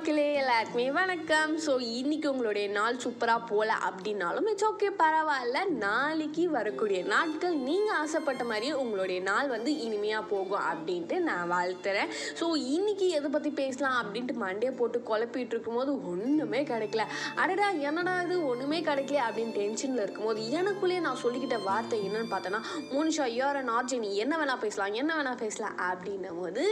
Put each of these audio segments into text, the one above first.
மக்களே எல்லாருக்குமே வணக்கம். ஸோ இன்னைக்கு உங்களுடைய நாள் சூப்பராக போகல அப்படின்னாலும் இட்ஸ் ஓகே பரவாயில்ல. நாளைக்கு வரக்கூடிய நாட்கள் நீங்கள் ஆசைப்பட்ட மாதிரியே உங்களுடைய நாள் வந்து இனிமையாக போகும் அப்படின்ட்டு நான் வாழ்த்துறேன். ஸோ இன்னைக்கு எதை பற்றி பேசலாம் அப்படின்ட்டு மண்டையை போட்டு குழப்பிட்டு இருக்கும்போது ஒன்றுமே கிடைக்கல. அடடா என்னடா இது? ஒன்றுமே கிடைக்கல அப்படின்னு டென்ஷனில் இருக்கும்போது எனக்குள்ளேயே நான் சொல்லிக்கிட்ட வார்த்தை என்னன்னு பார்த்தோன்னா மோனிஷா யோர நார்ஜி நீ என்ன வேணால் பேசலாம் என்ன வேணால் பேசலாம். அப்படின்னும் போது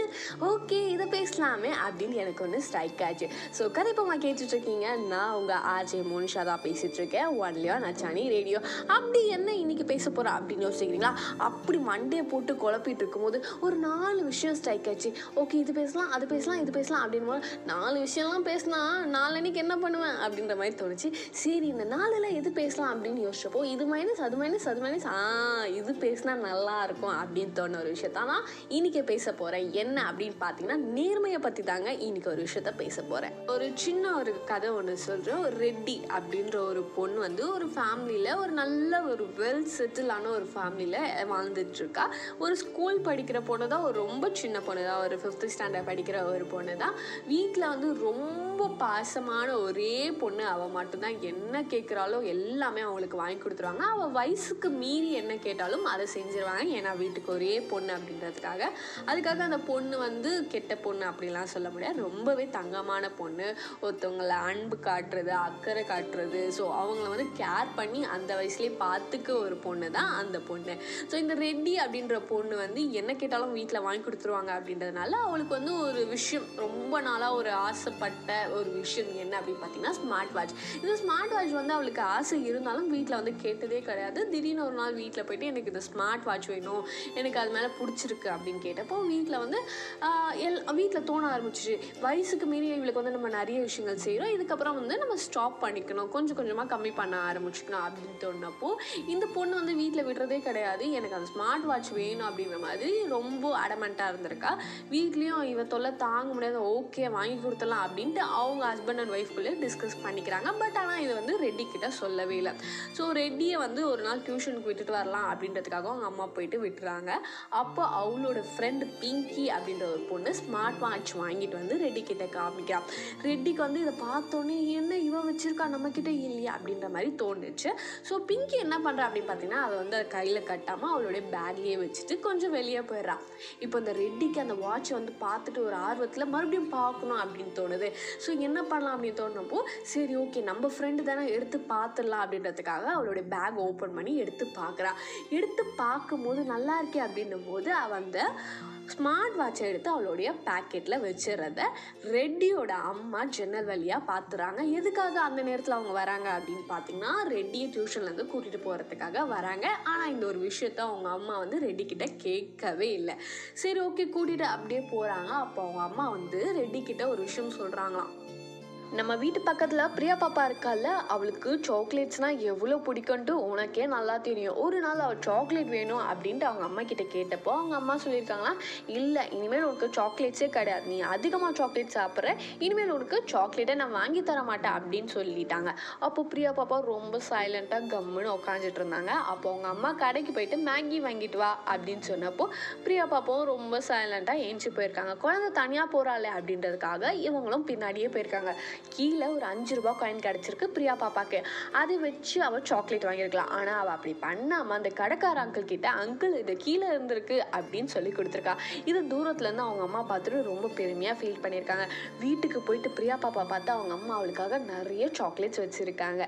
ஓகே இதை பேசலாமே அப்படின்னு எனக்கு ஒன்று ஸ்ட்ரைக் ஆச்சு. ஸோ கதைப்பமா கேட்டுட்டு இருக்கீங்க நான் உங்கள் ஆர்ஜே மோனிஷா தான் பேசிட்டு இருக்கேன் ஒன்லியோ நச்சானி ரேடியோ அப்படி என்ன இன்னைக்கு பேச போகிறோம் அப்படின்னு யோசிக்கிறீங்களா? அப்படி மண்டையை போட்டு குழப்பிட்டு இருக்கும்போது ஒரு நாலு விஷயம் ஸ்ட்ரைக் ஆச்சு. ஓகே இது பேசலாம் அது பேசலாம் இது பேசலாம் அப்படின்னு போது நாலு விஷயம்லாம் பேசினா நாளன்னைக்கு என்ன பண்ணுவேன் அப்படின்ற மாதிரி தோணுச்சு. சரி இந்த நாளில் எது பேசலாம் அப்படின்னு யோசிச்சப்போ இது மைனஸ் அது மைனஸ் அது மைனஸ் ஆ இது பேசினா நல்லா இருக்கும் அப்படின்னு தோண ஒரு விஷயத்தான் நான் இன்னைக்கு பேச போகிறேன் என்ன அப்படின்னு பார்த்தீங்கன்னா நேர்மையை பற்றி தாங்க இன்னைக்கு ஒரு விஷயத்த பேச போகிறேன் ஒரு சின்ன ஒரு கதை ஒன்று சொல்கிறேன் ஒரு ரெட்டி அப்படின்ற ஒரு பொண்ணு வந்து ஒரு ஃபேமிலியில் ஒரு நல்ல ஒரு வெல் செட்டிலான ஒரு ஃபேமிலியில் வாழ்ந்துட்டுருக்கா. ஒரு ஸ்கூல் படிக்கிற பொண்ணு தான் ஒரு ரொம்ப சின்ன பொண்ணு தான் ஒரு ஃபிஃப்த் ஸ்டாண்டர்ட் படிக்கிற ஒரு பொண்ணு தான். வீட்டில் வந்து ரொம்ப பாசமான ஒரே பொண்ணு அவள் மட்டும்தான். என்ன கேட்குறாலோ எல்லாமே அவங்களுக்கு வாங்கி கொடுத்துருவாங்க. அவள் வயசுக்கு மீறி என்ன கேட்டாலும் அதை செஞ்சிருவாங்க. ஏன்னா வீட்டுக்கு ஒரே பொண்ணு அப்படின்றதுக்காக. அதுக்காக அந்த பொண்ணு வந்து கெட்ட பொண்ணு அப்படிலாம் சொல்ல முடியாது. ரொம்பவே தங்கமான பொண்ணு. ஒருத்தவங்களை அன்பு காட்டுறது அக்கறை காட்டுறது. ஸோ அவங்கள வந்து கேர் பண்ணி அந்த வயசுலேயே பார்த்துக்க ஒரு பொண்ணு தான் அந்த பொண்ணு. ஸோ இந்த ரெட்டி அப்படின்ற பொண்ணு வந்து என்ன கேட்டாலும் வீட்டில் வாங்கி கொடுத்துருவாங்க அப்படின்றதுனால அவளுக்கு வந்து ஒரு விஷயம் ரொம்ப நாளாக ஒரு ஆசைப்பட்ட ஒரு விஷயம் என்ன அப்படின்னு பார்த்தீங்கன்னா ஸ்மார்ட் வாட்ச் இந்த ஸ்மார்ட் வாட்ச் வந்து அவளுக்கு ஆசை இருந்தாலும் வீட்டில் வந்து கேட்டதே கிடையாது. திடீர்னு ஒரு நாள் வீட்டில் போயிட்டு எனக்கு இந்த ஸ்மார்ட் வாட்ச் வேணும் எனக்கு அது மேலே பிடிச்சிருக்கு அப்படின்னு கேட்டப்போ வீட்டில் வந்து எல் வீட்டில் தோண ஆரம்பிச்சிச்சு. வயசுக்கு மீறி இவளுக்கு வந்து நம்ம நிறைய விஷயங்கள் செய்கிறோம் இதுக்கப்புறம் வந்து நம்ம ஸ்டாப் பண்ணிக்கணும். கொஞ்சம் கொஞ்சமாக கம்மி பண்ண ஆரம்பிச்சுக்கணும் அப்படின்னு தோணுனப்போ இந்த பொண்ணு வந்து வீட்டில் விடுறதே கிடையாது. எனக்கு அந்த ஸ்மார்ட் வாட்ச் வேணும் அப்படிங்கிற மாதிரி ரொம்ப அடமெண்ட்டாக இருந்திருக்கா. வீட்லேயும் இவ தொல்லை தாங்க முடியாத. ஓகே வாங்கி கொடுத்துடலாம் அப்படின்ட்டு அவங்க ஹஸ்பண்ட் அண்ட் ஒய்ஃப்குள்ளே டிஸ்கஸ் பண்ணிக்கிறாங்க. பட் ஆனால் இது வந்து ரெட்டி கிட்ட சொல்லவே இல்லை. ஸோ ரெட்டியை வந்து ஒரு நாள் டியூஷனுக்கு விட்டுட்டு வரலாம் அப்படின்றதுக்காக அவங்க அம்மா போயிட்டு விட்டுறாங்க. அப்போ அவளோட ஃப்ரெண்ட் பிங்கி அப்படின்ற ஒரு பொண்ணு ஸ்மார்ட் வாட்ச் வாங்கிட்டு வந்து ரெட்டி கிட்ட காமிக்கிறான் ரெட்டிக்கு வந்து இதை பார்த்தோன்னே என்ன இவன் வச்சிருக்கா? நம்ம கிட்ட இல்லையா? அப்படின்ற மாதிரி தோணுச்சு. ஸோ பிங்கி என்ன பண்ணுறா அப்படின்னு பார்த்தீங்கன்னா அதை வந்து அதை கையில் கட்டாமல் அவளுடைய பேக்லேயே வச்சுட்டு கொஞ்சம் வெளியே போயிடுறா. இப்போ இந்த ரெட்டிக்கு அந்த வாட்சை வந்து பார்த்துட்டு ஒரு ஆர்வத்தில் மறுபடியும் பார்க்கணும் அப்படின்னு தோணுது. ஸோ என்ன பண்ணலாம் அப்படின்னு தோணுனப்போ சரி ஓகே நம்ம ஃப்ரெண்டு தானே எடுத்து பார்த்துடலாம். அப்படின்றதுக்காக அவளுடைய பேக் ஓப்பன் பண்ணி எடுத்து பார்க்குறா. எடுத்து பார்க்கும்போது நல்லா இருக்கே அப்படின்னும் போது அவன் அந்த ஸ்மார்ட் வாட்சை எடுத்து அவளுடைய பேக்கெட்டில் வச்சிடறத ரெட்டியோட அம்மா ஜன்னல் வழியாக பார்த்துறாங்க எதுக்காக அந்த நேரத்தில் அவங்க வராங்க அப்படின்னு பார்த்தீங்கன்னா ரெட்டியை டியூஷன்லேருந்து கூட்டிகிட்டு போகிறதுக்காக வராங்க. ஆனால் இந்த ஒரு விஷயத்த அவங்க அம்மா வந்து ரெட்டி கிட்ட கேட்கவே இல்லை. சரி ஓகே கூட்டிகிட்டு அப்படியே போகிறாங்க அப்போ அவங்க அம்மா வந்து ரெட்டி கிட்ட ஒரு விஷயம் சொல்கிறாங்களாம் நம்ம வீட்டு பக்கத்தில் பிரியா பாப்பா இருக்கால அவளுக்கு சாக்லேட்ஸ்னால் எவ்வளோ பிடிக்கும்ட்டு உனக்கே நல்லா தெரியும். ஒரு நாள் அவள் சாக்லேட் வேணும் அப்படின்ட்டு அவங்க அம்மா கிட்ட கேட்டப்போ அவங்க அம்மா சொல்லியிருக்காங்களா இல்லை இனிமேல் உனக்கு சாக்லேட்ஸே கிடையாது. நீ அதிகமாக சாக்லேட் சாப்பிட்ற இனிமேல் உனக்கு சாக்லேட்டை நான் வாங்கி தர மாட்டேன் அப்படின்னு சொல்லிட்டாங்க. அப்போ பிரியா பாப்பா ரொம்ப சைலண்ட்டாக கம்முன்னு உட்காந்துட்டு இருந்தாங்க. அப்போ அவங்க அம்மா கடைக்கு போயிட்டு மேகி வாங்கிட்டு வா அப்படின்னு சொன்னப்போ பிரியா பாப்பாவும் ரொம்ப சைலண்ட்டாக ஏஞ்சி போயிருக்காங்க. குழந்தை தனியாக போகிறாளே அப்படின்றதுக்காக இவங்களும் பின்னாடியே போயிருக்காங்க. கீழே ஒரு அஞ்சு ரூபா காயின் கிடச்சிருக்கு பிரியா பாப்பாக்கு. அதை வச்சு அவள் சாக்லேட் வாங்கியிருக்கலாம். ஆனால் அவள் அப்படி பண்ணாமல் அந்த கடைக்கார அங்கிள் கிட்ட அங்கிள் இது கீழே இருந்திருக்கு அப்படின்னு சொல்லி கொடுத்துருக்கா. இது தூரத்துலேருந்து அவங்க அம்மா பார்த்துட்டு ரொம்ப பெருமையாக ஃபீல் பண்ணியிருக்காங்க. வீட்டுக்கு போயிட்டு பிரியா பாப்பா பார்த்து அவங்க அம்மா அவளுக்காக நிறைய சாக்லேட்ஸ் வச்சுருக்காங்க.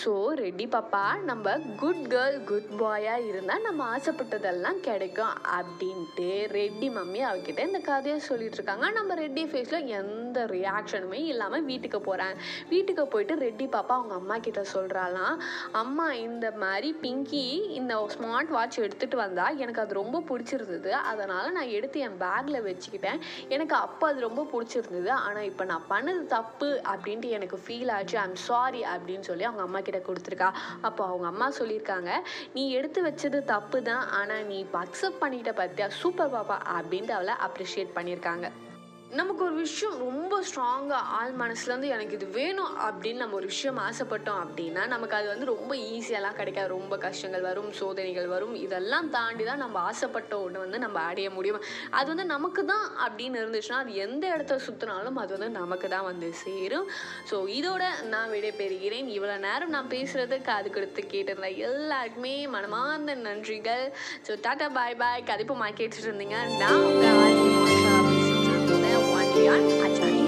ஸோ ரெடி பாப்பா நம்ம குட் கேர்ள் குட் பாயாக இருந்தால் நம்ம ஆசைப்பட்டதெல்லாம் கிடைக்கும் அப்படின்ட்டு ரெட்டி மம்மி அவகிட்ட இந்த கதையை சொல்லிட்டு இருக்காங்க. நம்ம ரெட்டி ஃபேஸில் எந்த ரியாக்ஷனுமே இல்லாமல் வீட்டுக்கு போகிறாங்க வீட்டுக்கு போயிட்டு ரெட்டி பாப்பா அவங்க அம்மா கிட்ட சொல்கிறாலாம் அம்மா இந்த மாதிரி பிங்கி இந்த ஸ்மார்ட் வாட்ச் எடுத்துகிட்டு வந்தால் எனக்கு அது ரொம்ப பிடிச்சிருந்தது. அதனால் நான் எடுத்து என் பேக்கில் வச்சுக்கிட்டேன். எனக்கு அப்போ அது ரொம்ப பிடிச்சிருந்தது. ஆனால் இப்போ நான் பண்ணது தப்பு அப்படின்ட்டு எனக்கு ஃபீல் ஆச்சு. ஐம் சாரி அப்படின்னு சொல்லி அவங்க அம்மா கிட்ட கொடுத்துருக்கா. அப்போ அவங்க அம்மா சொல்லியிருக்காங்க நீ எடுத்து வச்சது தப்பு தான் ஆனால் நீ இப்போ அக்செப்ட் பண்ணிட்ட பார்த்தியா சூப்பர் பாப்பா. அப்படின்ட்டு அவளை அப்ரிஷியேட் பண்ணியிருக்காங்க. நமக்கு ஒரு விஷயம் ரொம்ப ஸ்ட்ராங்காக ஆள் மனசுலேருந்து எனக்கு இது வேணும் அப்படின்னு நம்ம ஒரு விஷயம் ஆசைப்பட்டோம் அப்படின்னா நமக்கு அது வந்து ரொம்ப ஈஸியாலாம் கிடைக்காது. ரொம்ப கஷ்டங்கள் வரும் சோதனைகள் வரும். இதெல்லாம் தாண்டி தான் நம்ம ஆசைப்பட்ட ஒன்று வந்து நம்ம அடைய முடியும். அது வந்து நமக்கு தான் அப்படின்னு இருந்துச்சுன்னா அது எந்த இடத்த சுற்றினாலும் அது வந்து நமக்கு தான் வந்து சேரும். ஸோ இதோட நான் விடைபெறுகிறேன். இவ்வளோ நேரம் நான் பேசுகிறதுக்கு அது கொடுத்து கேட்டிருந்த எல்லாருக்குமே மனமார்ந்த நன்றிகள். So tata bye bye. கதிப்பு கேட்டுட்டு இருந்தீங்க. நான் உங்கள் Patreon at Johnny